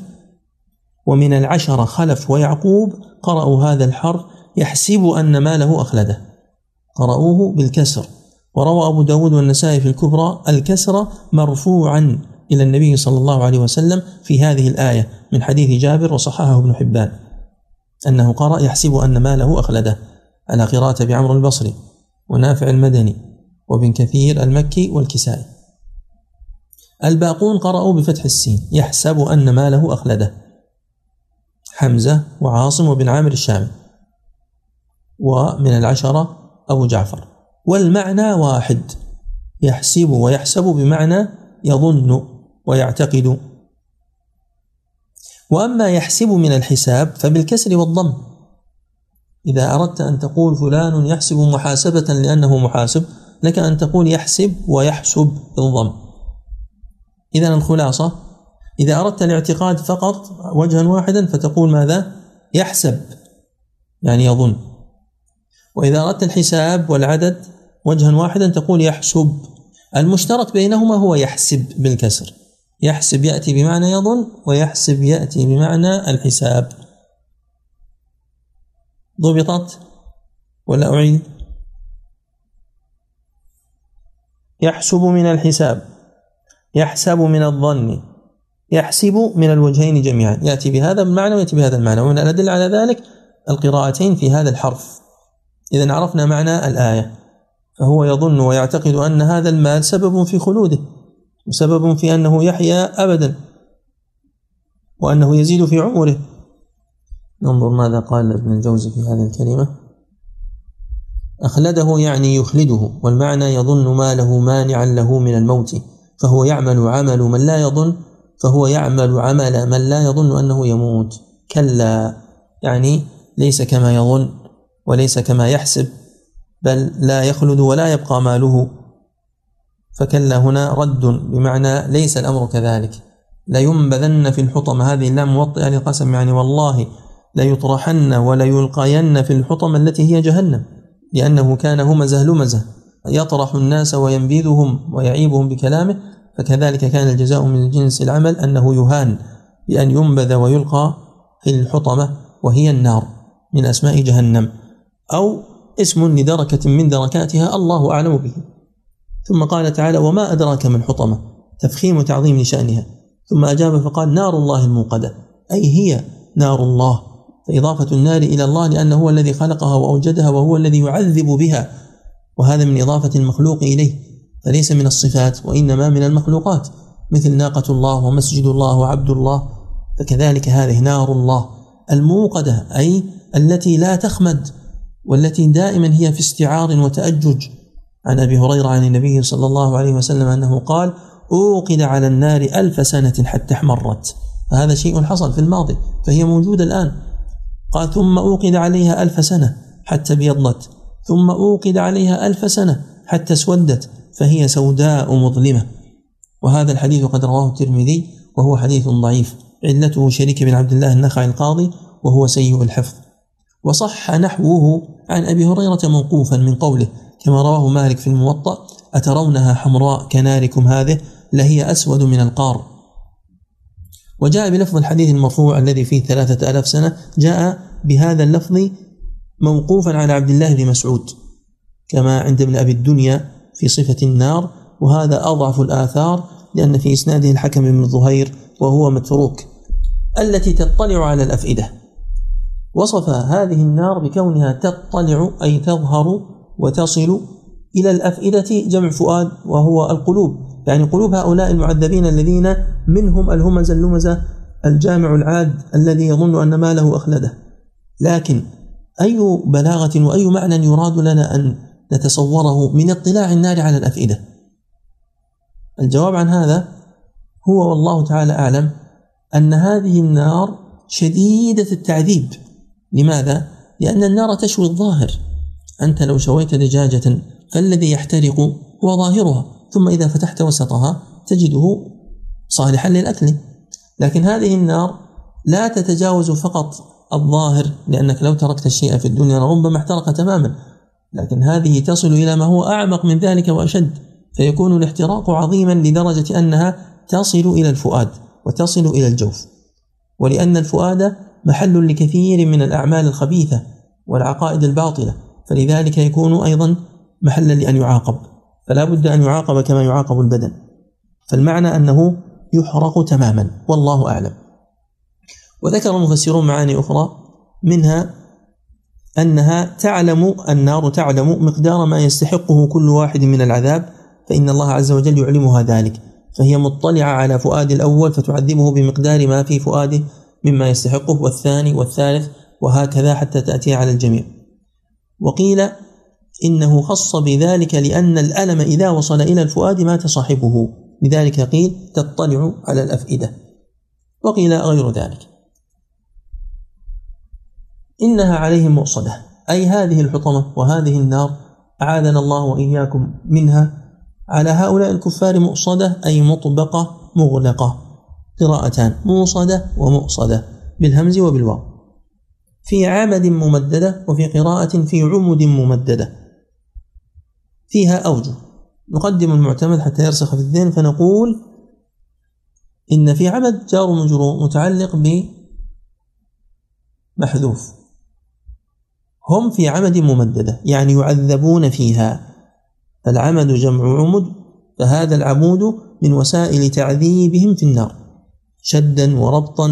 ومن العشرة خلف ويعقوب قرأوا هذا الحرف يحسب أن ماله أخلده. قرأوه بالكسر. وروى أبو داود والنسائي في الكبرى الكسر مرفوعا إلى النبي صلى الله عليه وسلم في هذه الآية من حديث جابر وصححه ابن حبان أنه قرأ يحسب أن ماله أخلده على قراءة بعمر البصري ونافع المدني وابن كثير المكي والكسائي. الباقون قرأوا بفتح السين يحسب أن ماله أخلده. حمزة وعاصم وبن عامر الشامي ومن العشرة أبو جعفر. والمعنى واحد. يحسب ويحسب بمعنى يظن ويعتقد. وأما يحسب من الحساب فبالكسر والضم. إذا أردت أن تقول فلان يحسب محاسبة لأنه محاسب لك أن تقول يحسب ويحسب بالضم. إذا الخلاصة إذا أردت الاعتقاد فقط وجها واحدا فتقول ماذا؟ يحسب يعني يظن. وإذا أردت الحساب والعدد وجها واحدا تقول يحسب. المشترك بينهما هو يحسب بالكسر. يحسب يأتي بمعنى يظن ويحسب يأتي بمعنى الحساب. ضبطت ولا أعيد؟ يحسب من الحساب. يحسب من الظن. يحسب من الوجهين جميعا. يأتي بهذا المعنى ويأتي بهذا المعنى. ومن الأدلة على ذلك القراءتين في هذا الحرف. إذا عرفنا معنى الآية. فهو يظن ويعتقد أن هذا المال سبب في خلوده وسبب في أنه يحيا أبدا وأنه يزيد في عمره. ننظر ماذا قال ابن الجوزي في هذه الكلمة. أخلده يعني يخلده والمعنى يظن ما له مانعا له من الموت فهو يعمل عمل من لا يظن فهو يعمل عمل من لا يظن أنه يموت. كلا يعني ليس كما يظن. وليس كما يحسب بل لا يخلد ولا يبقى ماله. فكلا هنا رد بمعنى ليس الأمر كذلك. لينبذن في الحطم هذه اللام موطئة للقسم يعني والله ليطرحن وليلقين في الحطم التي هي جهنم لأنه كان همزة لمزة يطرح الناس وينبذهم ويعيبهم بكلامه فكذلك كان الجزاء من جنس العمل أنه يهان بأن ينبذ ويلقى في الحطمة وهي النار من أسماء جهنم. أو اسم لدركة من دركاتها الله أعلم به. ثم قال تعالى وما أدراك ما الحطمة؟ تفخيم وتعظيم لشأنها ثم أجاب فقال نار الله الموقدة. أي هي نار الله. فإضافة النار إلى الله لأنه هو الذي خلقها وأوجدها وهو الذي يعذب بها. وهذا من إضافة المخلوق إليه. فليس من الصفات وإنما من المخلوقات. مثل ناقة الله ومسجد الله وعبد الله. فكذلك هذه نار الله الموقدة أي التي لا تخمد. والتي دائما هي في استعار وتأجج. عن أبي هريرة عن النبي صلى الله عليه وسلم أنه قال أوقد على النار ألف سنة حتى احمرت. فهذا شيء حصل في الماضي فهي موجودة الآن. قال ثم أوقد عليها ألف سنة حتى ابيضت ثم أوقد عليها ألف سنة حتى اسودت فهي سوداء مظلمة. وهذا الحديث قد رواه الترمذي وهو حديث ضعيف. علته شريك بن عبد الله النخعي القاضي وهو سيء الحفظ. وصح نحوه عن أبي هريرة موقوفا من قوله كما رواه مالك في الموطأ أترونها حمراء كناركم هذه؟ لهي أسود من القار. وجاء بلفظ الحديث المرفوع الذي فيه ثلاثة ألاف سنة جاء بهذا اللفظ موقوفا على عبد الله بن مسعود كما عند ابن أبي الدنيا في صفة النار وهذا أضعف الآثار لأن في إسناده الحكم بن ظهير وهو متروك التي تطلع على الأفئدة. وصف هذه النار بكونها تطلع أي تظهر وتصل إلى الأفئدة جمع فؤاد وهو القلوب. يعني قلوب هؤلاء المعذبين الذين منهم الهمز اللمزة الجامع العاد الذي يظن أن ماله أخلده. لكن أي بلاغة وأي معنى يراد لنا أن نتصوره من اطلاع النار على الأفئدة؟ الجواب عن هذا هو والله تعالى أعلم أن هذه النار شديدة التعذيب. لماذا؟ لأن النار تشوي الظاهر. أنت لو شويت دجاجة فالذي يحترق هو ظاهرها ثم إذا فتحت وسطها تجده صالحا للأكل. لكن هذه النار لا تتجاوز فقط الظاهر لأنك لو تركت الشيء في الدنيا ربما احترق تماما. لكن هذه تصل إلى ما هو أعمق من ذلك وأشد فيكون الاحتراق عظيما لدرجة أنها تصل إلى الفؤاد وتصل إلى الجوف. ولأن الفؤاد محل لكثير من الأعمال الخبيثة والعقائد الباطلة فلذلك يكون أيضا محلا لأن يعاقب. فلا بد أن يعاقب كما يعاقب البدن. فالمعنى أنه يحرق تماما والله أعلم. وذكر المفسرون معاني أخرى منها أنها تعلم النار تعلم مقدار ما يستحقه كل واحد من العذاب فإن الله عز وجل يعلمها ذلك. فهي مطلعة على فؤاد الأول فتعذبه بمقدار ما في فؤاده مما يستحقه والثاني والثالث وهكذا حتى تأتي على الجميع. وقيل إنه خص بذلك لأن الألم إذا وصل إلى الفؤاد مات صاحبه. لذلك قيل تطلع على الأفئدة. وقيل غير ذلك. إنها عليهم مؤصدة. أي هذه الحطمة وهذه النار أعاذنا الله وإياكم منها. على هؤلاء الكفار مؤصدة أي مطبقة مغلقة. قراءتان موصدة ومؤصدة بالهمز وبالواو. في عمد ممددة وفي قراءة في عمد ممددة. فيها أوجه نقدم المعتمد حتى يرسخ في الذهن فنقول إن في عمد جار مجرور متعلق بمحذوف هم في عمد ممددة يعني يعذبون فيها. العمد جمع عمد فهذا العمود من وسائل تعذيبهم في النار. شدا وربطا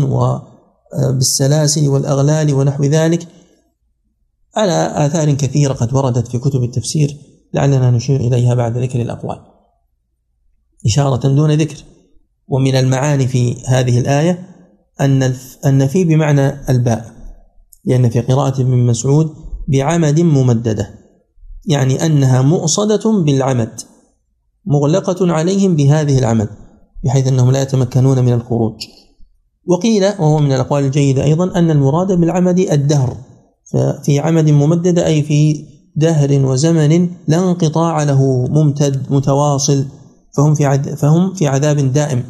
وبالسلاسل والأغلال ونحو ذلك. على آثار كثيرة قد وردت في كتب التفسير لعلنا نشير إليها بعد ذكر الأقوال. إشارة دون ذكر. ومن المعاني في هذه الآية أن أن في بمعنى الباء لأن في قراءة ابن مسعود بعمد ممددة يعني أنها مؤصدة بالعمد مغلقة عليهم بهذه العمد. بحيث أنهم لا يتمكنون من الخروج. وقيل وهو من الأقوال الجيدة أيضا أن المراد بالعمد الدهر. ففي عمد ممددة أي في دهر وزمن لا انقطاع له ممتد متواصل فهم في فهم في عذاب دائم.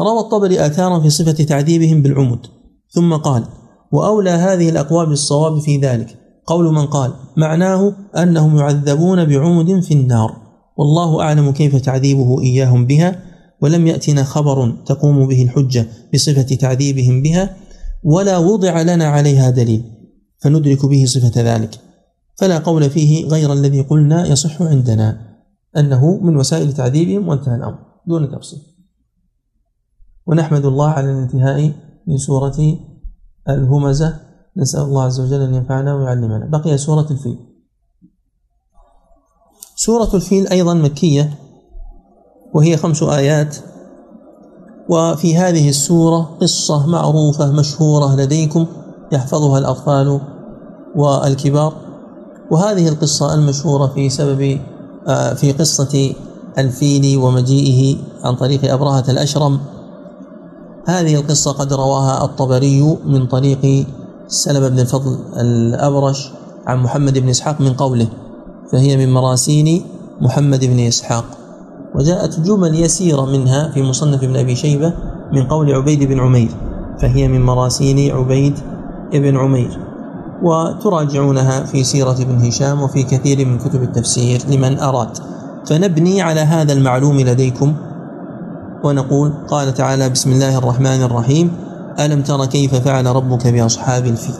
روى الطبري آثارا في صفة تعذيبهم بالعمد. ثم قال وأولى هذه الأقوال بالصواب في ذلك. قول من قال معناه أنهم يعذبون بعمد في النار. والله أعلم كيف تعذيبه إياهم بها ولم يأتنا خبر تقوم به الحجة بصفة تعذيبهم بها ولا وضع لنا عليها دليل فندرك به صفة ذلك. فلا قول فيه غير الذي قلنا يصح عندنا أنه من وسائل تعذيبهم وانتهى الأمر دون تفصيل. ونحمد الله على الانتهاء من سورة الهمزة نسأل الله عز وجل أن ينفعنا ويعلمنا. بقي سورة الفيل. سورة الفيل أيضا مكية وهي خمس آيات. وفي هذه السورة قصة معروفة مشهورة لديكم يحفظها الأطفال والكبار. وهذه القصة المشهورة في سبب آه، في قصة الفيل ومجيئه عن طريق أبرهة الأشرم. هذه القصة قد رواها الطبري من طريق سلمة بن الفضل الأبرش عن محمد بن إسحاق من قوله. فهي من مراسين محمد بن إسحاق. وجاءت جمل يسيرة منها في مصنف ابن أبي شيبة من قول عبيد بن عمير فهي من مراسين عبيد بن عمير. وتراجعونها في سيرة ابن هشام وفي كثير من كتب التفسير لمن أراد. فنبني على هذا المعلوم لديكم. ونقول قال تعالى بسم الله الرحمن الرحيم. ألم تر كيف فعل ربك بأصحاب الفيل؟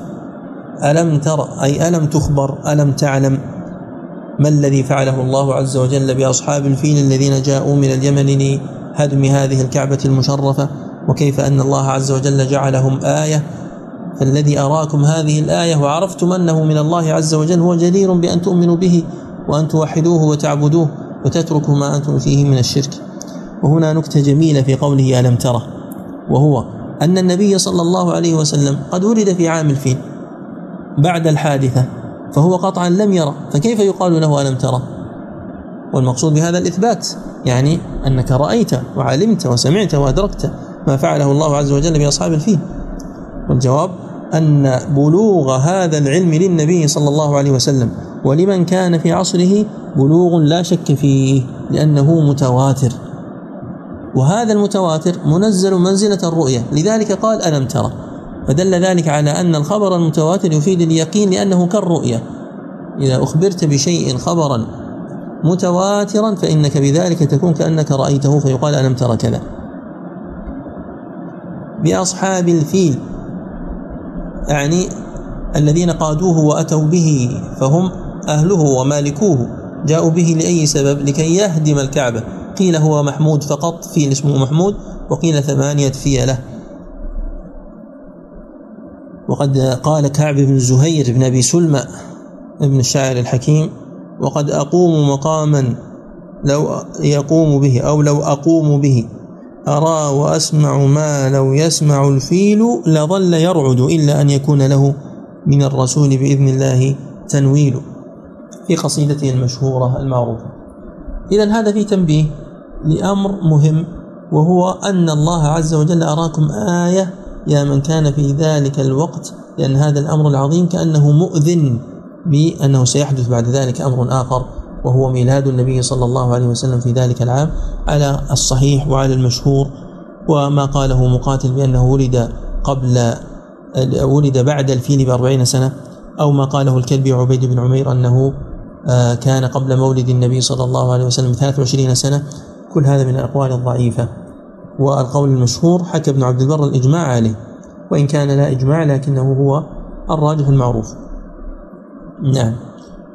ألم تر أي ألم تخبر ألم تعلم؟ ما الذي فعله الله عز وجل بأصحاب الفيل الذين جاءوا من اليمن لهدم هذه الكعبة المشرفة؟ وكيف أن الله عز وجل جعلهم آية؟ فالذي أراكم هذه الآية وعرفتم أنه من الله عز وجل هو جدير بأن تؤمنوا به وأن توحدوه وتعبدوه وتتركوا ما أنتم فيه من الشرك. وهنا نكتة جميلة في قوله ألم تره وهو أن النبي صلى الله عليه وسلم قد ولد في عام الفيل بعد الحادثة. فهو قطعا لم يرى فكيف يقال له ألم ترى والمقصود بهذا الإثبات يعني أنك رأيت وعلمت وسمعت وأدركت ما فعله الله عز وجل بأصحاب الفيل. والجواب أن بلوغ هذا العلم للنبي صلى الله عليه وسلم ولمن كان في عصره بلوغ لا شك فيه لأنه متواتر. وهذا المتواتر منزل منزلة الرؤية لذلك قال ألم ترى فدل ذلك على أن الخبر المتواتر يفيد اليقين لأنه كالرؤية. إذا أخبرت بشيء خبرا متواترا فإنك بذلك تكون كأنك رأيته فيقال ألم ترى كذا. بأصحاب الفيل يعني الذين قادوه وأتوا به فهم أهله ومالكوه جاءوا به لأي سبب؟ لكي يهدم الكعبة. قيل هو محمود فقط فيل اسمه محمود وقيل ثمانية فيلة. وقد قال كعب بن زهير بن أبي سلمى ابن الشاعر الحكيم وقد أقوم مقاما لو يقوم به أو لو أقوم به أرى وأسمع ما لو يسمع الفيل لظل يرعد إلا أن يكون له من الرسول بإذن الله تنويل. في قصيدته المشهورة المعروفة. إذا هذا في تنبيه لأمر مهم وهو أن الله عز وجل أراكم آية يا من كان في ذلك الوقت لأن هذا الأمر العظيم كأنه مؤذن بأنه سيحدث بعد ذلك أمر آخر وهو ميلاد النبي صلى الله عليه وسلم في ذلك العام على الصحيح وعلى المشهور وما قاله مقاتل بأنه ولد قبل ولد بعد الفيل بأربعين سنة أو ما قاله الكلبي عبيد بن عمير أنه آه، كان قبل مولد النبي صلى الله عليه وسلم 23 سنة. كل هذا من الأقوال الضعيفة. والقول المشهور حكى ابن عبد البر الإجماع عليه وإن كان لا إجماع لكنه هو الراجح المعروف. نعم.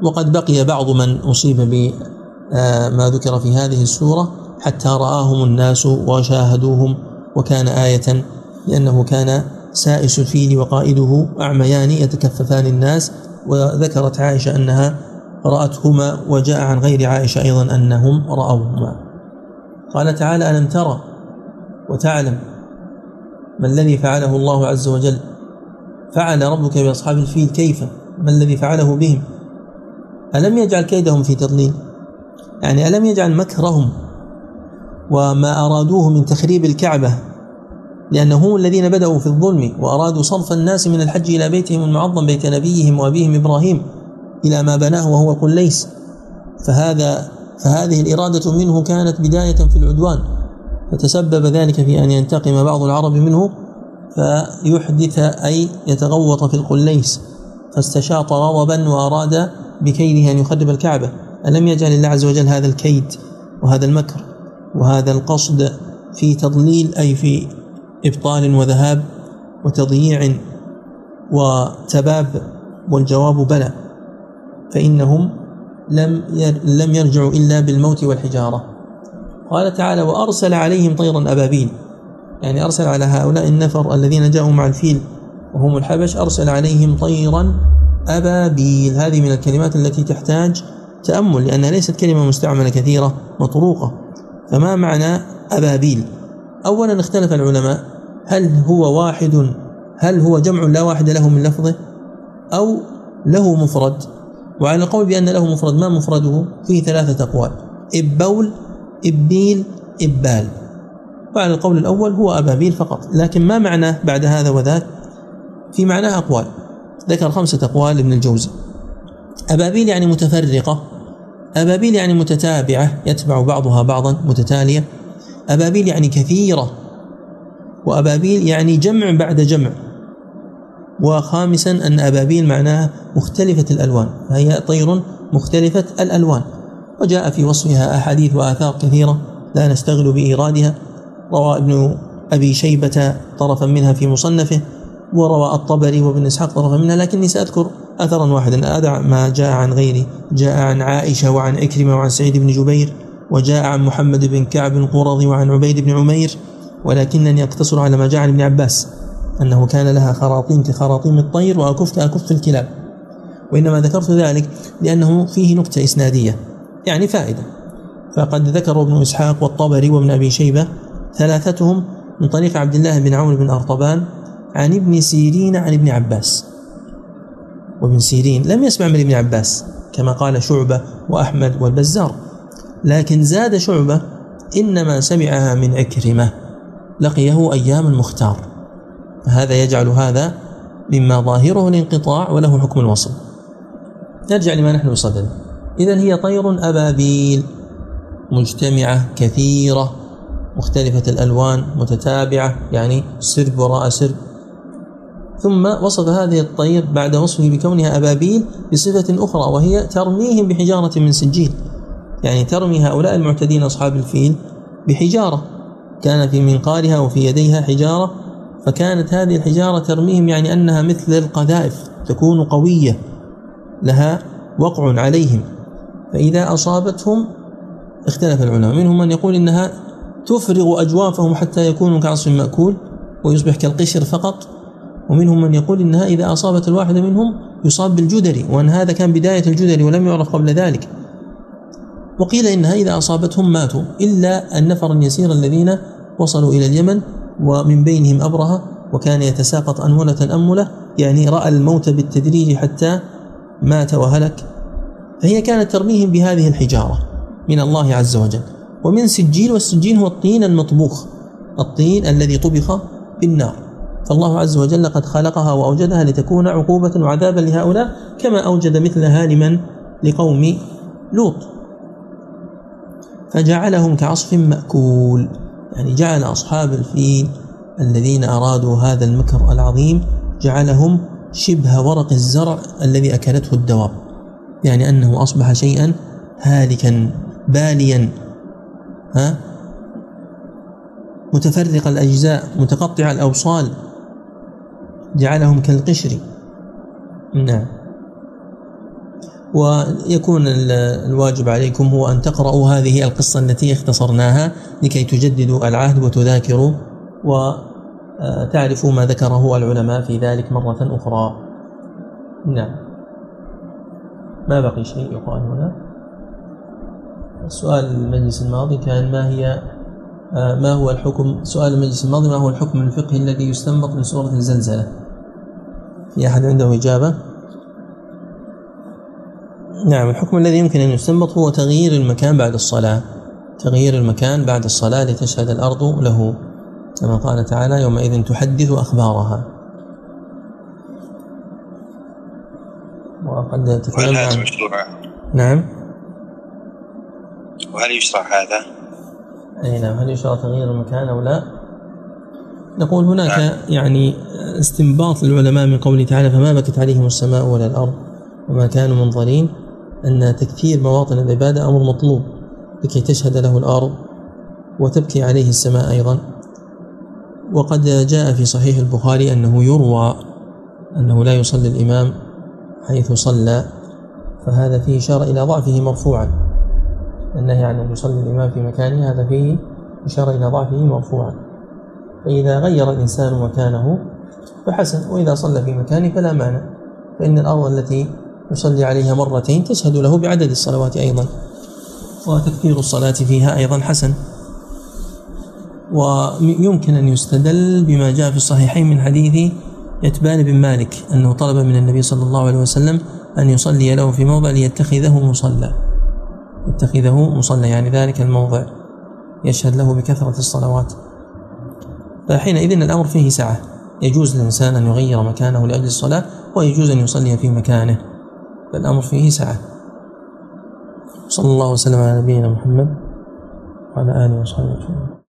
وقد بقي بعض من أصيب بما آه، ذكر في هذه السورة حتى رآهم الناس وشاهدوهم وكان آية لأنه كان سائس الفيل وقائده أعميان يتكففان الناس وذكرت عائشة أنها رأتهما وجاء عن غير عائشة أيضا أنهم رأوهما. قال تعالى ألم ترى وتعلم ما الذي فعله الله عز وجل. فعل ربك بأصحاب الفيل كيف؟ ما الذي فعله بهم؟ ألم يجعل كيدهم في تضليل؟ يعني ألم يجعل مكرهم وما أرادوه من تخريب الكعبة؟ لأنهم الذين بدأوا في الظلم وأرادوا صرف الناس من الحج إلى بيتهم المعظم بيت نبيهم وأبيهم إبراهيم إلى ما بناه وهو القليس فهذا فهذه الإرادة منه كانت بداية في العدوان. فتسبب ذلك في أن ينتقم بعض العرب منه فيحدث أي يتغوط في القليس. فاستشاط غضبا وأراد بكيده أن يخرب الكعبة. ألم يجعل الله عز وجل هذا الكيد وهذا المكر وهذا القصد في تضليل أي في إبطال وذهاب وتضييع وتباب والجواب بلى فإنهم لم لم يرجعوا إلا بالموت والحجارة. قال تعالى وأرسل عليهم طيرا أبابيل. يعني أرسل على هؤلاء النفر الذين جاءوا مع الفيل وهم الحبش أرسل عليهم طيرا أبابيل. هذه من الكلمات التي تحتاج تأمل لأنها ليست كلمة مستعملة كثيرة مطروقة. فما معنى أبابيل؟ أولا اختلف العلماء. هل هو واحد؟ هل هو جمع لا واحد له من لفظه؟ أو له مفرد. وعلى القول بأن له مفرد ما مفرده؟ فيه ثلاثة أقوال. إبول إبيل إبال. وعلى القول الأول هو أبابيل فقط. لكن ما معناه بعد هذا وذاك؟ في معناه أقوال. ذكر خمسة أقوال لابن الجوزي. أبابيل يعني متفرقة. أبابيل يعني متتابعة يتبع بعضها بعضا متتالية. أبابيل يعني كثيرة. وأبابيل يعني جمع بعد جمع. وخامسا أن أبابيل معناها مختلفة الألوان. فهي طير مختلفة الألوان. وجاء في وصفها أحاديث وآثار كثيرة لا نستغل بإيرادها. روى ابن أبي شيبة طرفا منها في مصنفه وروى الطبري وابن إسحاق طرفا منها لكني سأذكر أثرا واحدا. أدع ما جاء عن غيري جاء عن عائشة وعن إكرمة وعن سعيد بن جبير وجاء عن محمد بن كعب القرظي وعن عبيد بن عمير ولكنني أقتصر على ما جاء عن ابن عباس أنه كان لها خراطيم كخراطيم الطير وأكف كأكف الكلاب. وإنما ذكرت ذلك لأنه فيه نكتة إسنادية. يعني فائدة. فقد ذكر ابن إسحاق والطبري وابن أبي شيبة ثلاثتهم من طريق عبد الله بن عون بن أرطبان عن ابن سيرين عن ابن عباس. وابن سيرين لم يسمع من ابن عباس كما قال شعبة وأحمد والبزار. لكن زاد شعبة إنما سمعها من عكرمة. لقيه أيام المختار هذا يجعل هذا مما ظاهره الانقطاع وله حكم الوصل. نرجع لما نحن بصدده إذا هي طير أبابيل مجتمعة كثيرة مختلفة الألوان متتابعة يعني سرب وراء سرب. ثم وصف هذه الطير بعد وصفه بكونها أبابيل بصفة أخرى وهي ترميهم بحجارة من سجيل. يعني ترمي هؤلاء المعتدين أصحاب الفيل بحجارة. كان في منقارها وفي يديها حجارة فكانت هذه الحجارة ترميهم يعني أنها مثل القذائف تكون قوية لها وقع عليهم. فإذا أصابتهم اختلف العلماء. منهم من يقول إنها تفرغ أجوافهم حتى يكونوا كعصف مأكول ويصبح كالقشر فقط. ومنهم من يقول إنها إذا أصابت الواحد منهم يصاب بالجدري وأن هذا كان بداية الجدري ولم يعرف قبل ذلك. وقيل إنها إذا أصابتهم ماتوا إلا النفر اليسير الذين وصلوا إلى اليمن ومن بينهم أبرهة وكان يتساقط أنملة أنملة يعني رأى الموت بالتدريج حتى مات وهلك. فهي كانت ترميهم بهذه الحجارة من الله عز وجل. ومن سجيل والسجيل هو الطين المطبوخ الطين الذي طبخ بالنار فالله عز وجل قد خلقها وأوجدها لتكون عقوبة وعذابا لهؤلاء كما أوجد مثلها لمن؟ لقوم لوط. فجعلهم كعصف مأكول. يعني جعل أصحاب الفيل الذين أرادوا هذا المكر العظيم جعلهم شبه ورق الزرع الذي أكلته الدواب. يعني أنه أصبح شيئا هالكا باليا ها؟ متفرق الأجزاء متقطع الأوصال جعلهم كالقشر. نعم. ويكون الواجب عليكم هو أن تقرأوا هذه القصة التي اختصرناها لكي تجددوا العهد وتذاكروا وتعرفوا ما ذكره العلماء في ذلك مرة أخرى. نعم. ما بقي شيء يقال هنا؟ سؤال المجلس الماضي كان ما هي ما هو الحكم؟ سؤال المجلس الماضي ما هو الحكم الفقهي الذي يستنبط من سورة الزلزلة؟ في أحد عنده إجابة؟ نعم الحكم الذي يمكن أن يستنبط هو تغيير المكان بعد الصلاة. تغيير المكان بعد الصلاة لتشهد الأرض له كما قال تعالى يومئذ تحدث أخبارها. وقد تكلمنا عن مشروع نعم وهل يشرع هذا؟ أي نعم هل يشرع تغيير المكان أو لا؟ نقول هناك نعم. يعني استنباط للعلماء من قوله تعالى فما بكت عليهم السماء ولا الأرض وما كانوا منظرين أن تكثير مواطن العبادة أمر مطلوب لكي تشهد له الأرض وتبكي عليه السماء أيضا وقد جاء في صحيح البخاري أنه يروى أنه لا يصلي الإمام حيث صلى فهذا فيه إشارة إلى ضعفه مرفوعا. النهي عن أن يصلي الإمام في مكانه هذا فيه إشارة إلى ضعفه مرفوعا. فإذا غير الإنسان مكانه فحسن وإذا صلى في مكانه فلا مانع. فإن الأرض التي يصلي عليها مرتين تشهد له بعدد الصلوات أيضا وتكثير الصلاة فيها أيضا حسن. ويمكن أن يستدل بما جاء في الصحيحين من حديث يتبان بن مالك أنه طلب من النبي صلى الله عليه وسلم أن يصلي له في موضع ليتخذه مصلى. يتخذه مصلى يعني ذلك الموضع يشهد له بكثرة الصلوات. فحينئذ الأمر فيه سعة. يجوز للإنسان أن يغير مكانه لأجل الصلاة ويجوز أن يصلي في مكانه. فالأمر فيه سعة. صلى الله وسلم على نبينا محمد وعلى آله وصحبه وسلم